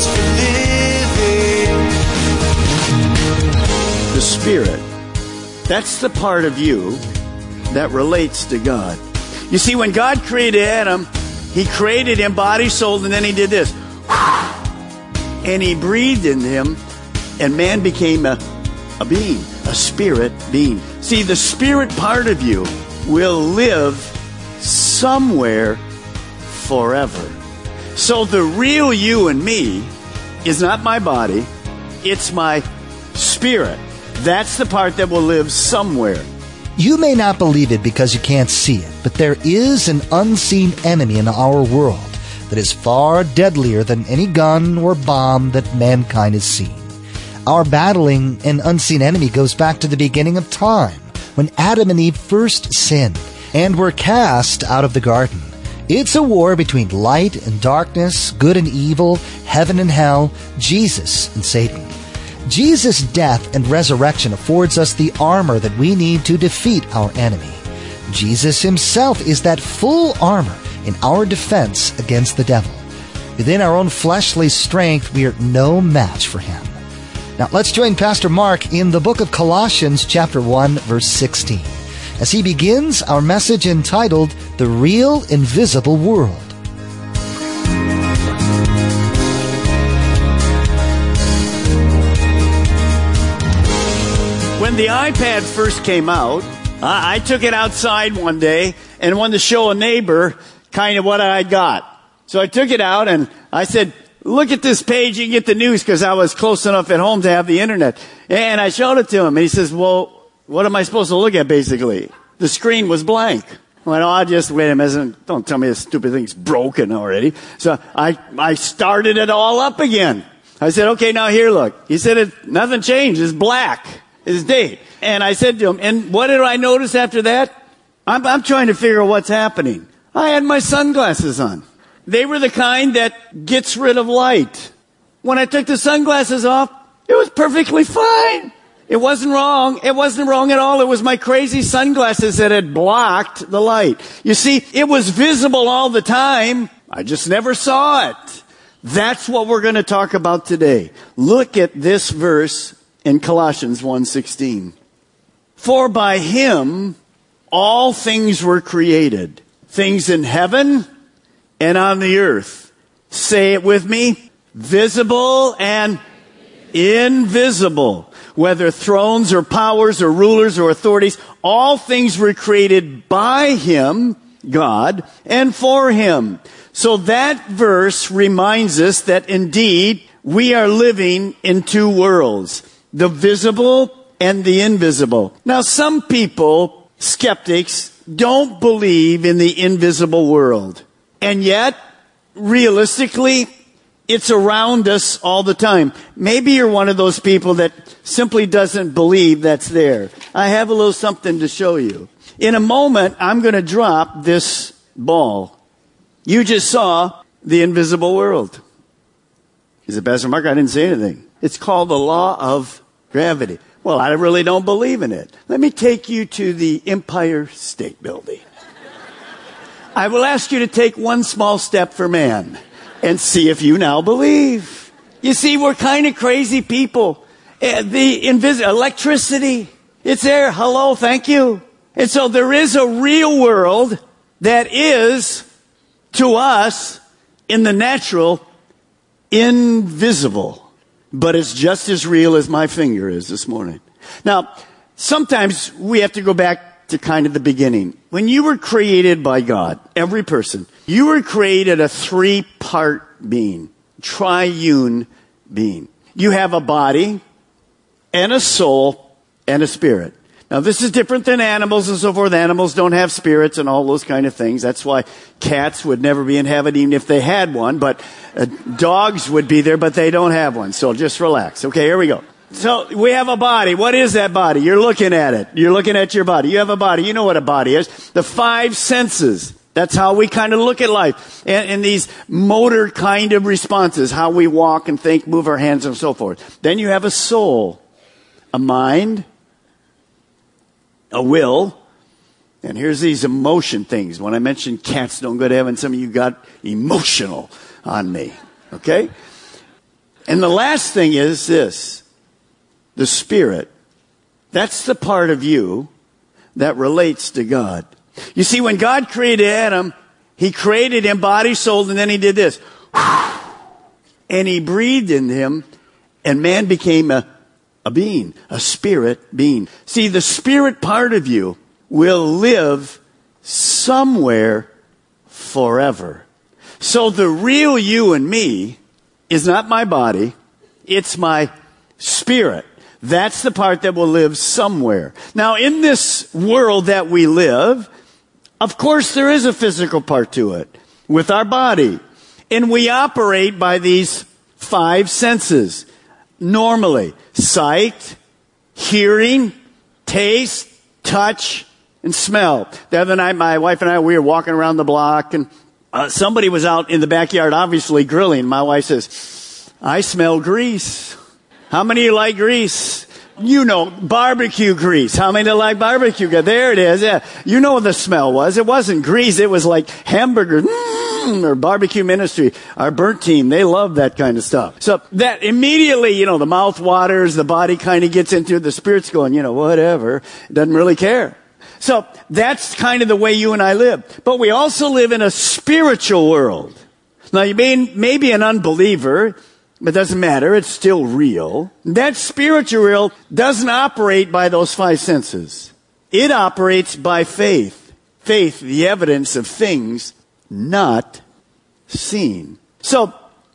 For living. The Spirit. That's the part of you that relates to God. You see, when God created Adam, He created him body, soul, and then He did this. And He breathed in him, and man became a, a being, a spirit being. See, the spirit part of you will live somewhere forever. So the real you and me is not my body, it's my spirit. That's the part that will live somewhere. You may not believe it because you can't see it, but there is an unseen enemy in our world that is far deadlier than any gun or bomb that mankind has seen. Our battling an unseen enemy goes back to the beginning of time, when Adam and Eve first sinned and were cast out of the garden. It's a war between light and darkness, good and evil, heaven and hell, Jesus and Satan. Jesus' death and resurrection affords us the armor that we need to defeat our enemy. Jesus himself is that full armor in our defense against the devil. Within our own fleshly strength, we are no match for him. Now let's join Pastor Mark in the book of Colossians chapter 1 verse 16 as he begins our message entitled The Real Invisible World. When the iPad first came out, I, I took it outside one day and wanted to show a neighbor kind of what I got. So I took it out and I said, look at this page, you get the news because I was close enough at home to have the internet. And I showed it to him and he says, well, what am I supposed to look at basically? The screen was blank. I Well, I just, wait a minute, don't tell me this stupid thing's broken already. So I, I started it all up again. I said, okay, now here, look. He said, it, nothing changed. It's black. It's day. And I said to him, and what did I notice after that? I'm, I'm trying to figure out what's happening. I had my sunglasses on. They were the kind that gets rid of light. When I took the sunglasses off, it was perfectly fine. It wasn't wrong. It wasn't wrong at all. It was my crazy sunglasses that had blocked the light. You see, it was visible all the time. I just never saw it. That's what we're going to talk about today. Look at this verse in Colossians 1:16. For by him all things were created, things in heaven and on the earth. Say it with me, visible and invisible whether thrones or powers or rulers or authorities, all things were created by Him, God, and for Him. So that verse reminds us that indeed we are living in two worlds, the visible and the invisible. Now some people, skeptics, don't believe in the invisible world. And yet, realistically, it's around us all the time. Maybe you're one of those people that simply doesn't believe that's there. I have a little something to show you. In a moment, I'm going to drop this ball. You just saw the invisible world. Is it Pastor Mark? I didn't say anything. It's called the law of gravity. Well, I really don't believe in it. Let me take you to the Empire State Building. I will ask you to take one small step for man and see if you now believe. You see, we're kind of crazy people. Eh, the invisible electricity, it's there. Hello, thank you. And so there is a real world that is to us in the natural invisible, but it's just as real as my finger is this morning. Now, sometimes we have to go back to kind of the beginning. When you were created by God, every person, you were created a three part being, triune being. You have a body and a soul and a spirit. Now this is different than animals and so forth. Animals don't have spirits and all those kind of things. That's why cats would never be in heaven even if they had one, but uh, dogs would be there, but they don't have one. So just relax. Okay, here we go. So we have a body. What is that body? You're looking at it. You're looking at your body. You have a body. You know what a body is. The five senses. That's how we kind of look at life. And, and, these motor kind of responses, how we walk and think, move our hands and so forth. Then you have a soul, a mind, a will, and here's these emotion things. When I mentioned cats don't go to heaven, some of you got emotional on me. Okay? And the last thing is this the spirit. That's the part of you that relates to God. You see, when God created Adam, he created him body, soul, and then he did this. And he breathed in him, and man became a, a being, a spirit being. See, the spirit part of you will live somewhere forever. So the real you and me is not my body, it's my spirit. That's the part that will live somewhere. Now, in this world that we live, of course there is a physical part to it with our body. And we operate by these five senses. Normally, sight, hearing, taste, touch, and smell. The other night, my wife and I, we were walking around the block and uh, somebody was out in the backyard, obviously grilling. My wife says, I smell grease. How many like grease? You know, barbecue grease. How many like barbecue? There it is. Yeah. You know what the smell was. It wasn't grease. It was like hamburger mm, or barbecue ministry. Our burnt team, they love that kind of stuff. So that immediately, you know, the mouth waters, the body kind of gets into it. The spirit's going, you know, whatever. Doesn't really care. So that's kind of the way you and I live. But we also live in a spiritual world. Now you may, may be an unbeliever. But it doesn't matter. It's still real. That spiritual doesn't operate by those five senses. It operates by faith. Faith, the evidence of things not seen. So,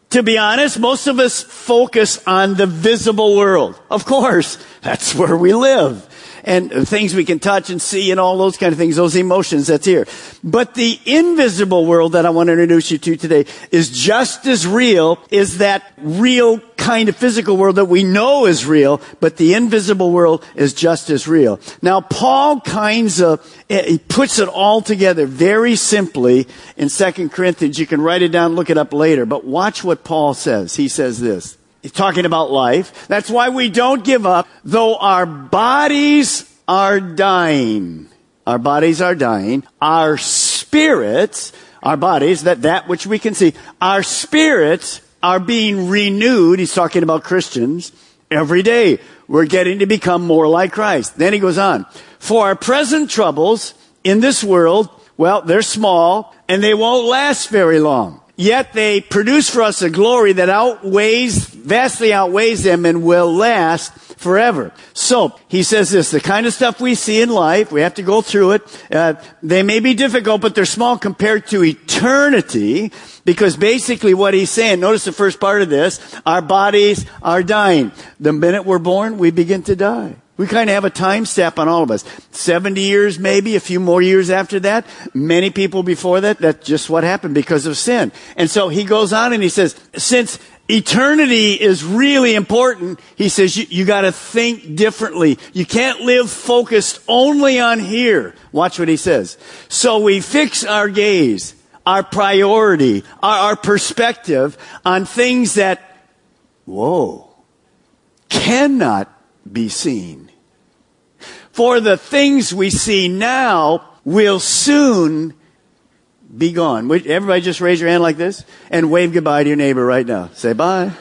to be honest, most of us focus on the visible world. Of course, that's where we live and things we can touch and see and all those kind of things, those emotions that's here. But the invisible world that I want to introduce you to today is just as real is that real kind of physical world that we know is real, but the invisible world is just as real. Now, Paul kinds of, eh, he puts it all together very simply in 2 Corinthians. You can write it down, look it up later, but watch what Paul says. He says this. He's talking about life. That's why we don't give up, though our bodies are dying. Our bodies are dying. Our spirits, our bodies, that, that which we can see, our spirits are being renewed. He's talking about Christians every day. We're getting to become more like Christ. Then he goes on. For our present troubles in this world, well, they're small and they won't last very long. Yet they produce for us a glory that outweighs, vastly outweighs them and will last forever. So, he says this, the kind of stuff we see in life, we have to go through it. Uh, they may be difficult, but they're small compared to eternity. Because basically what he's saying, notice the first part of this, our bodies are dying. The minute we're born, we begin to die. We kind of have a time step on all of us. 70 years maybe, a few more years after that. Many people before that, that's just what happened because of sin. And so he goes on and he says, since eternity is really important, he says you, you gotta think differently. You can't live focused only on here. Watch what he says. So we fix our gaze, our priority, our, our perspective on things that, whoa, cannot be seen. For the things we see now will soon be gone. Everybody just raise your hand like this and wave goodbye to your neighbor right now. Say bye.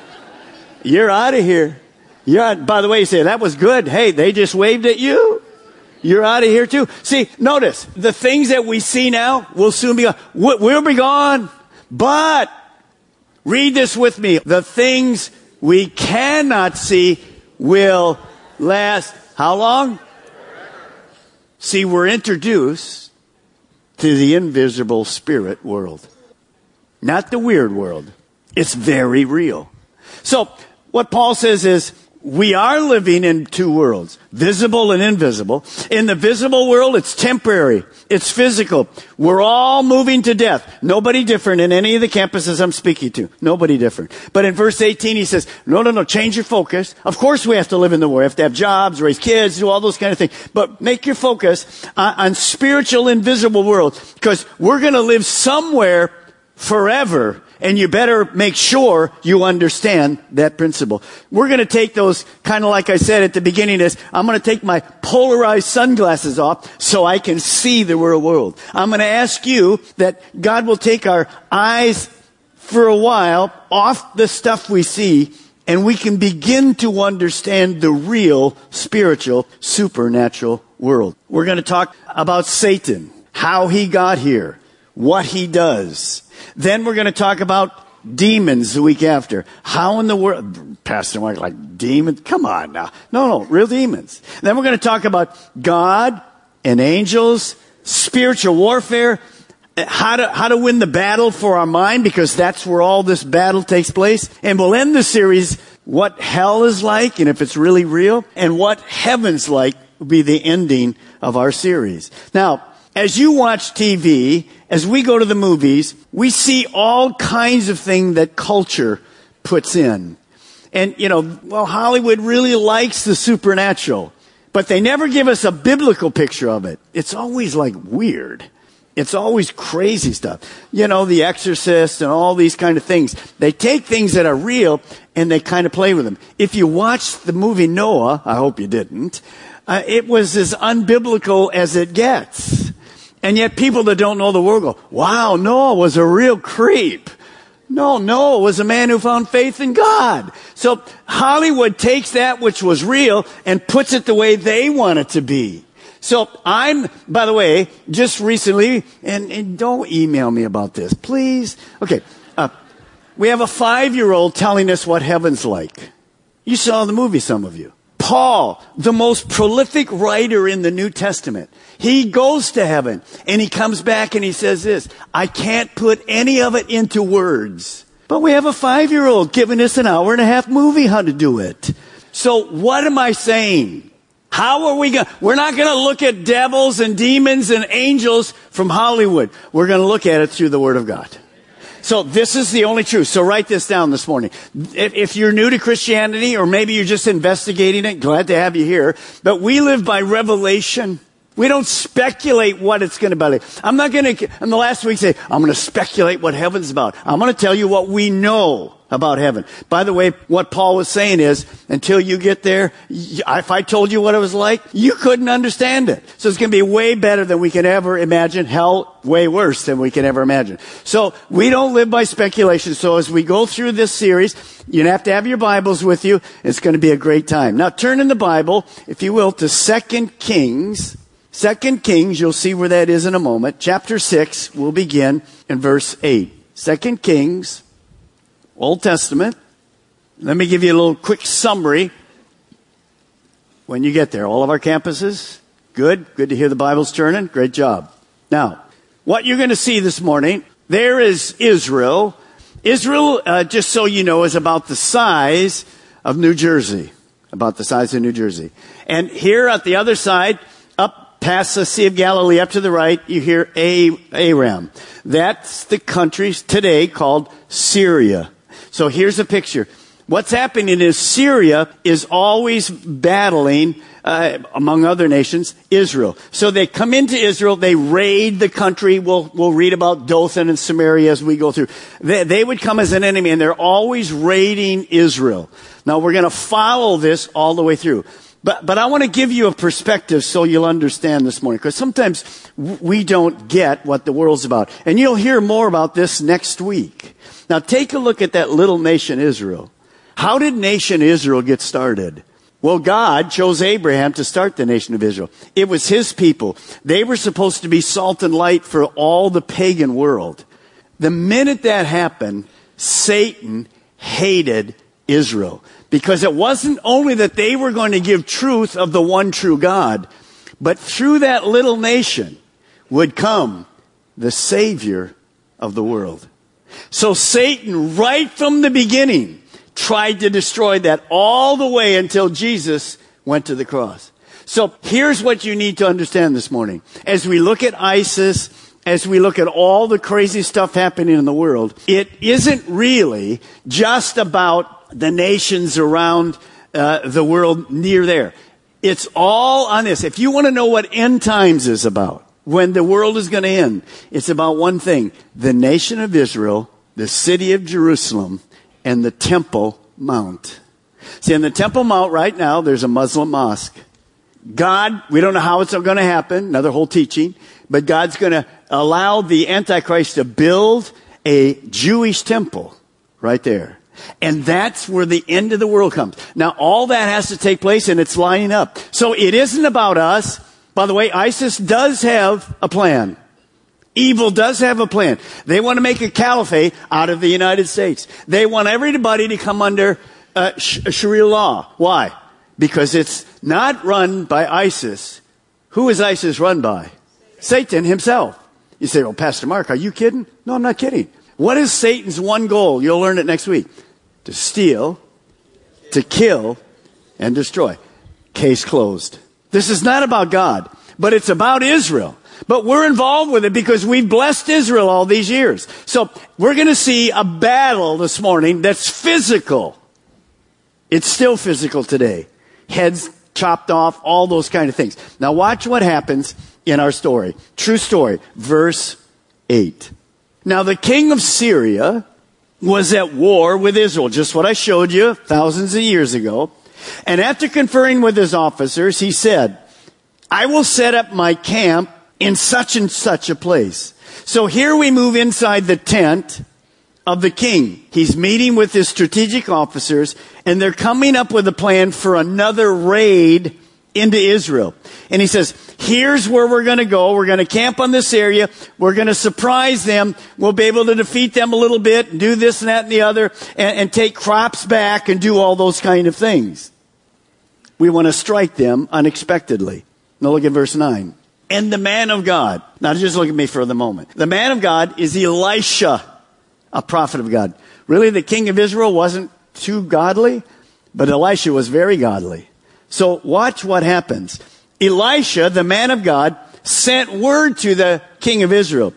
You're out of here. You're out. By the way, you say, that was good. Hey, they just waved at you. You're out of here too. See, notice, the things that we see now will soon be gone. We'll be gone. But, read this with me. The things we cannot see will last how long? See, we're introduced to the invisible spirit world, not the weird world. It's very real. So, what Paul says is, we are living in two worlds, visible and invisible. In the visible world, it's temporary. It's physical. We're all moving to death. Nobody different in any of the campuses I'm speaking to. Nobody different. But in verse 18, he says, no, no, no, change your focus. Of course we have to live in the world. We have to have jobs, raise kids, do all those kind of things. But make your focus on, on spiritual invisible world because we're going to live somewhere forever and you better make sure you understand that principle. We're going to take those, kind of like I said at the beginning is, I'm going to take my polarized sunglasses off so I can see the real world. I'm going to ask you that God will take our eyes for a while off the stuff we see and we can begin to understand the real spiritual supernatural world. We're going to talk about Satan, how he got here, what he does, then we're going to talk about demons the week after. How in the world, Pastor Mike, like demons? Come on now. No, no, real demons. Then we're going to talk about God and angels, spiritual warfare, how to, how to win the battle for our mind because that's where all this battle takes place. And we'll end the series what hell is like and if it's really real and what heaven's like will be the ending of our series. Now, as you watch TV, as we go to the movies, we see all kinds of things that culture puts in. And, you know, well, Hollywood really likes the supernatural, but they never give us a biblical picture of it. It's always like weird. It's always crazy stuff. You know, The Exorcist and all these kind of things. They take things that are real and they kind of play with them. If you watch the movie Noah, I hope you didn't, uh, it was as unbiblical as it gets. And yet people that don't know the word go, wow, Noah was a real creep. No, Noah was a man who found faith in God. So Hollywood takes that which was real and puts it the way they want it to be. So I'm, by the way, just recently, and, and don't email me about this, please. Okay. Uh, we have a five year old telling us what heaven's like. You saw the movie, some of you. Paul, the most prolific writer in the New Testament, he goes to heaven and he comes back and he says this, I can't put any of it into words. But we have a five year old giving us an hour and a half movie how to do it. So what am I saying? How are we going we're not going to look at devils and demons and angels from Hollywood. We're going to look at it through the Word of God. So this is the only truth. So write this down this morning. If, if, you're new to Christianity or maybe you're just investigating it, glad to have you here. But we live by revelation. We don't speculate what it's going to be. I'm not going to, in the last week say, I'm going to speculate what heaven's about. I'm going to tell you what we know about heaven. By the way, what Paul was saying is, until you get there, if I told you what it was like, you couldn't understand it. So it's going to be way better than we can ever imagine. Hell, way worse than we can ever imagine. So we don't live by speculation. So as we go through this series, you have to have your Bibles with you. It's going to be a great time. Now turn in the Bible, if you will, to Second Kings. Second Kings, you'll see where that is in a moment. Chapter 6 will begin in verse 8. Second Kings Old Testament. Let me give you a little quick summary when you get there. All of our campuses, good. Good to hear the Bible's turning. Great job. Now, what you're going to see this morning, there is Israel. Israel, uh, just so you know, is about the size of New Jersey. About the size of New Jersey. And here at the other side, past the Sea of Galilee, up to the right, you hear Aram. That's the country today called Syria. So here's a picture. What's happening is Syria is always battling, uh, among other nations, Israel. So they come into Israel, they raid the country. We'll, we'll read about Dothan and Samaria as we go through. They, they would come as an enemy and they're always raiding Israel. Now we're going to follow this all the way through. But, but I want to give you a perspective so you'll understand this morning, because sometimes we don't get what the world's about. And you'll hear more about this next week. Now take a look at that little nation Israel. How did nation Israel get started? Well, God chose Abraham to start the nation of Israel. It was his people. They were supposed to be salt and light for all the pagan world. The minute that happened, Satan hated Israel because it wasn't only that they were going to give truth of the one true God, but through that little nation would come the Savior of the world. So Satan, right from the beginning, tried to destroy that all the way until Jesus went to the cross. So here's what you need to understand this morning. As we look at ISIS, as we look at all the crazy stuff happening in the world, it isn't really just about the nations around uh, the world near there. It's all on this. If you want to know what end times is about, when the world is going to end, it's about one thing. The nation of Israel, the city of Jerusalem, and the Temple Mount. See, in the Temple Mount right now, there's a Muslim mosque. God, we don't know how it's going to happen, another whole teaching, but God's going to allow the Antichrist to build a Jewish temple right there. And that's where the end of the world comes. Now, all that has to take place and it's lining up. So it isn't about us. By the way, ISIS does have a plan. Evil does have a plan. They want to make a caliphate out of the United States. They want everybody to come under uh, Sharia law. Why? Because it's not run by ISIS. Who is ISIS run by? Satan himself. You say, well, Pastor Mark, are you kidding? No, I'm not kidding. What is Satan's one goal? You'll learn it next week. To steal, to kill, and destroy. Case closed. This is not about God, but it's about Israel. But we're involved with it because we've blessed Israel all these years. So we're going to see a battle this morning that's physical. It's still physical today. Heads chopped off, all those kind of things. Now watch what happens in our story. True story. Verse 8. Now the king of Syria was at war with Israel, just what I showed you thousands of years ago. And after conferring with his officers, he said, I will set up my camp in such and such a place. So here we move inside the tent of the king. He's meeting with his strategic officers and they're coming up with a plan for another raid into Israel. And he says, here's where we're going to go. We're going to camp on this area. We're going to surprise them. We'll be able to defeat them a little bit and do this and that and the other and, and take crops back and do all those kind of things. We want to strike them unexpectedly. Now look at verse 9 and the man of God. Now just look at me for the moment. The man of God is Elisha, a prophet of God. Really, the king of Israel wasn't too godly, but Elisha was very godly. So watch what happens. Elisha, the man of God, sent word to the king of Israel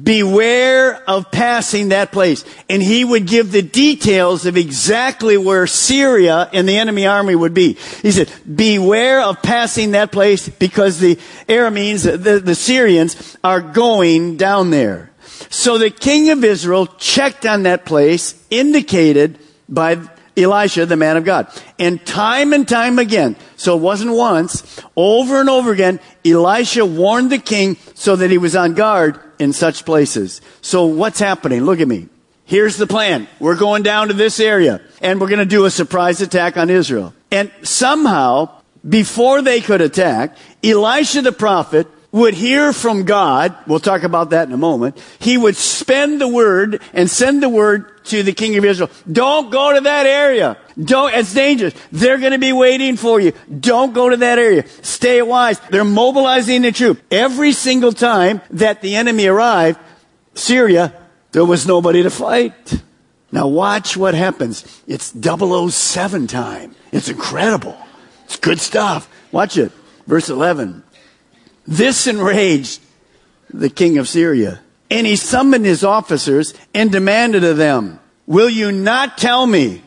beware of passing that place. And he would give the details of exactly where Syria and the enemy army would be. He said, beware of passing that place because the Arameans, the, the Syrians are going down there. So the king of Israel checked on that place indicated by Elisha, the man of God. And time and time again, so it wasn't once, over and over again, Elisha warned the king so that he was on guard in such places. So what's happening? Look at me. Here's the plan. We're going down to this area and we're going to do a surprise attack on Israel. And somehow, before they could attack, Elisha the prophet would hear from God. We'll talk about that in a moment. He would spend the word and send the word to the king of Israel. Don't go to that area. Don't, it's dangerous. They're going to be waiting for you. Don't go to that area. Stay wise. They're mobilizing the troop. Every single time that the enemy arrived, Syria, there was nobody to fight. Now watch what happens. It's 007 time. It's incredible. It's good stuff. Watch it. Verse 11. This enraged the king of Syria. And he summoned his officers and demanded of them, Will you not tell me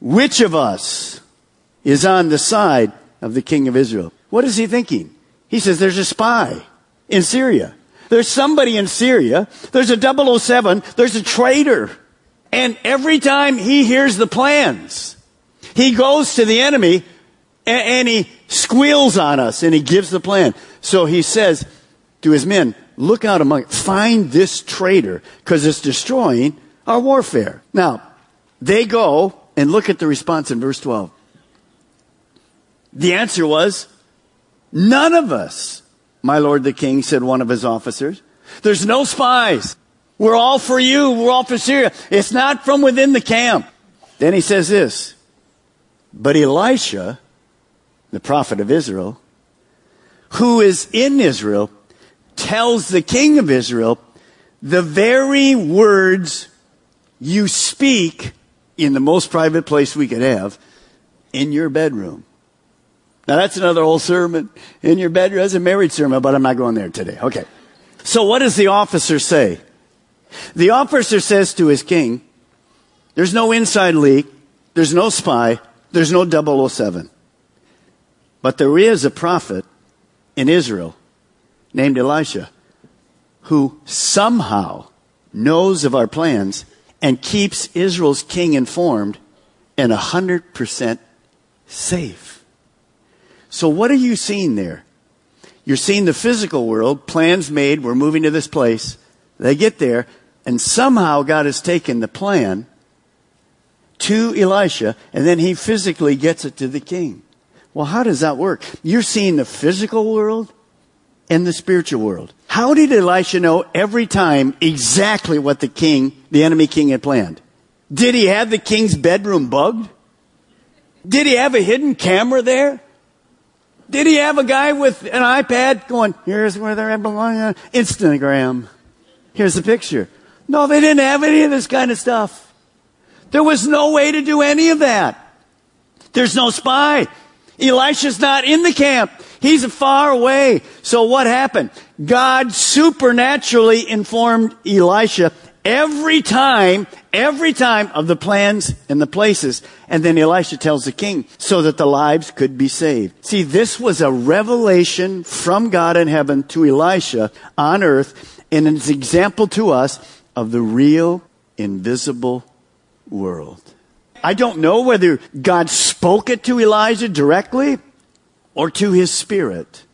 which of us is on the side of the king of Israel? What is he thinking? He says, There's a spy in Syria. There's somebody in Syria. There's a 007. There's a traitor. And every time he hears the plans, he goes to the enemy and, and he squeals on us and he gives the plan. So he says to his men, look out among, find this traitor because it's destroying our warfare. Now, they go and look at the response in verse 12. The answer was, none of us, my lord the king, said one of his officers. There's no spies. We're all for you. We're all for Syria. It's not from within the camp. Then he says this, but Elisha, the prophet of Israel, who is in Israel, tells the king of Israel, the very words you speak in the most private place we could have, in your bedroom. Now that's another whole sermon. In your bedroom, that's a married sermon, but I'm not going there today. Okay. So what does the officer say? The officer says to his king, there's no inside leak, there's no spy, there's no 007. But there is a prophet in Israel named Elisha who somehow knows of our plans and keeps Israel's king informed and 100% safe. So what are you seeing there? You're seeing the physical world, plans made, we're moving to this place. They get there, and somehow God has taken the plan to Elisha, and then he physically gets it to the king. Well, how does that work? You're seeing the physical world and the spiritual world. How did Elisha know every time exactly what the king, the enemy king had planned? Did he have the king's bedroom bugged? Did he have a hidden camera there? Did he have a guy with an iPad going, here's where they're belonging, Instagram. Here's the picture. No, they didn't have any of this kind of stuff. There was no way to do any of that. There's no spy. Elisha's not in the camp. He's far away. So what happened? God supernaturally informed Elisha every time, every time of the plans and the places. And then Elisha tells the king so that the lives could be saved. See, this was a revelation from God in heaven to Elisha on earth and it's an example to us of the real invisible world. I don't know whether God spoke it to Elijah directly or to his spirit.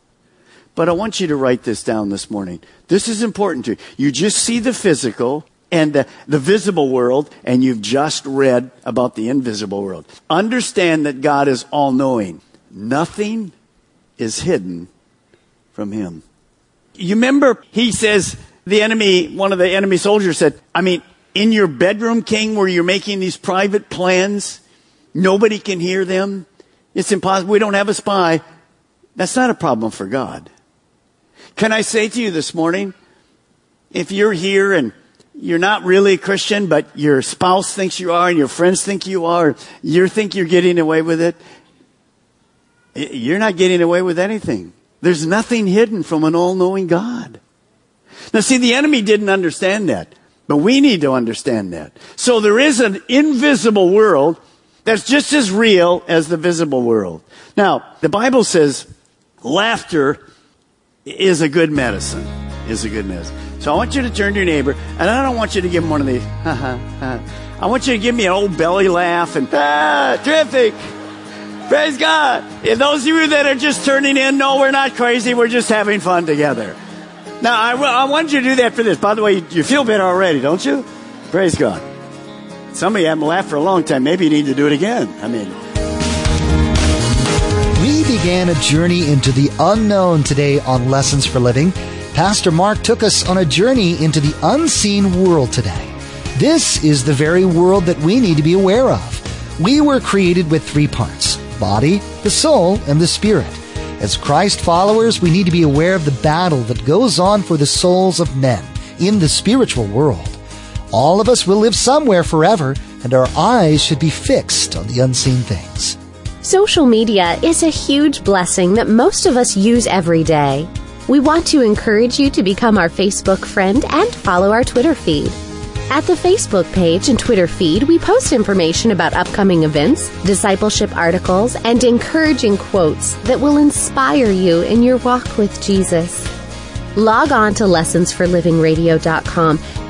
But I want you to write this down this morning. This is important to you. You just see the physical and the, the visible world, and you've just read about the invisible world. Understand that God is all knowing. Nothing is hidden from him. You remember he says, the enemy, one of the enemy soldiers said, I mean, in your bedroom, king, where you're making these private plans, nobody can hear them. It's impossible. We don't have a spy. That's not a problem for God. Can I say to you this morning, if you're here and you're not really a Christian, but your spouse thinks you are and your friends think you are, you think you're getting away with it, you're not getting away with anything. There's nothing hidden from an all-knowing God. Now see, the enemy didn't understand that. But we need to understand that. So there is an invisible world that's just as real as the visible world. Now, the Bible says laughter is a good medicine. Is a good medicine. So I want you to turn to your neighbor, and I don't want you to give him one of these. I want you to give me an old belly laugh and ah, terrific. Praise God. And those of you that are just turning in, no, we're not crazy. We're just having fun together. Now, I, I want you to do that for this. By the way, you feel better already, don't you? Praise God. Some of you haven't laughed for a long time. Maybe you need to do it again. I mean, began a journey into the unknown today on Lessons for Living. Pastor Mark took us on a journey into the unseen world today. This is the very world that we need to be aware of. We were created with three parts body, the soul, and the spirit. As Christ followers, we need to be aware of the battle that goes on for the souls of men in the spiritual world. All of us will live somewhere forever, and our eyes should be fixed on the unseen things. Social media is a huge blessing that most of us use every day. We want to encourage you to become our Facebook friend and follow our Twitter feed. At the Facebook page and Twitter feed, we post information about upcoming events, discipleship articles, and encouraging quotes that will inspire you in your walk with Jesus. Log on to lessonsforlivingradio.com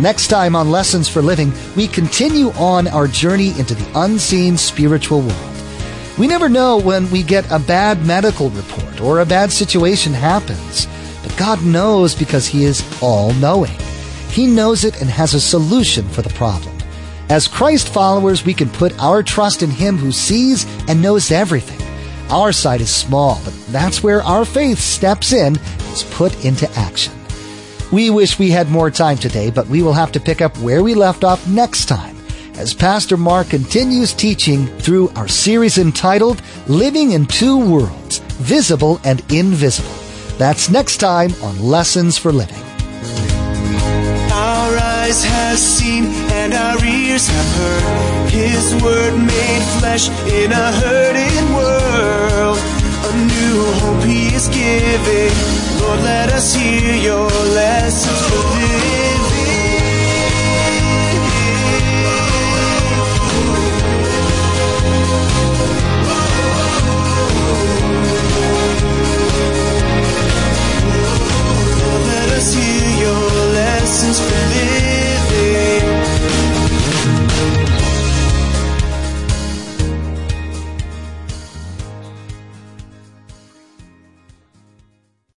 Next time on Lessons for Living, we continue on our journey into the unseen spiritual world. We never know when we get a bad medical report or a bad situation happens, but God knows because He is all knowing. He knows it and has a solution for the problem. As Christ followers, we can put our trust in Him who sees and knows everything. Our side is small, but that's where our faith steps in and is put into action. We wish we had more time today, but we will have to pick up where we left off next time as Pastor Mark continues teaching through our series entitled Living in Two Worlds, Visible and Invisible. That's next time on Lessons for Living. Our eyes have seen and our ears have heard His word made flesh in a hurting world. A new hope He is giving. Lord, let us hear your lessons for living. Lord, let us hear your lessons for living.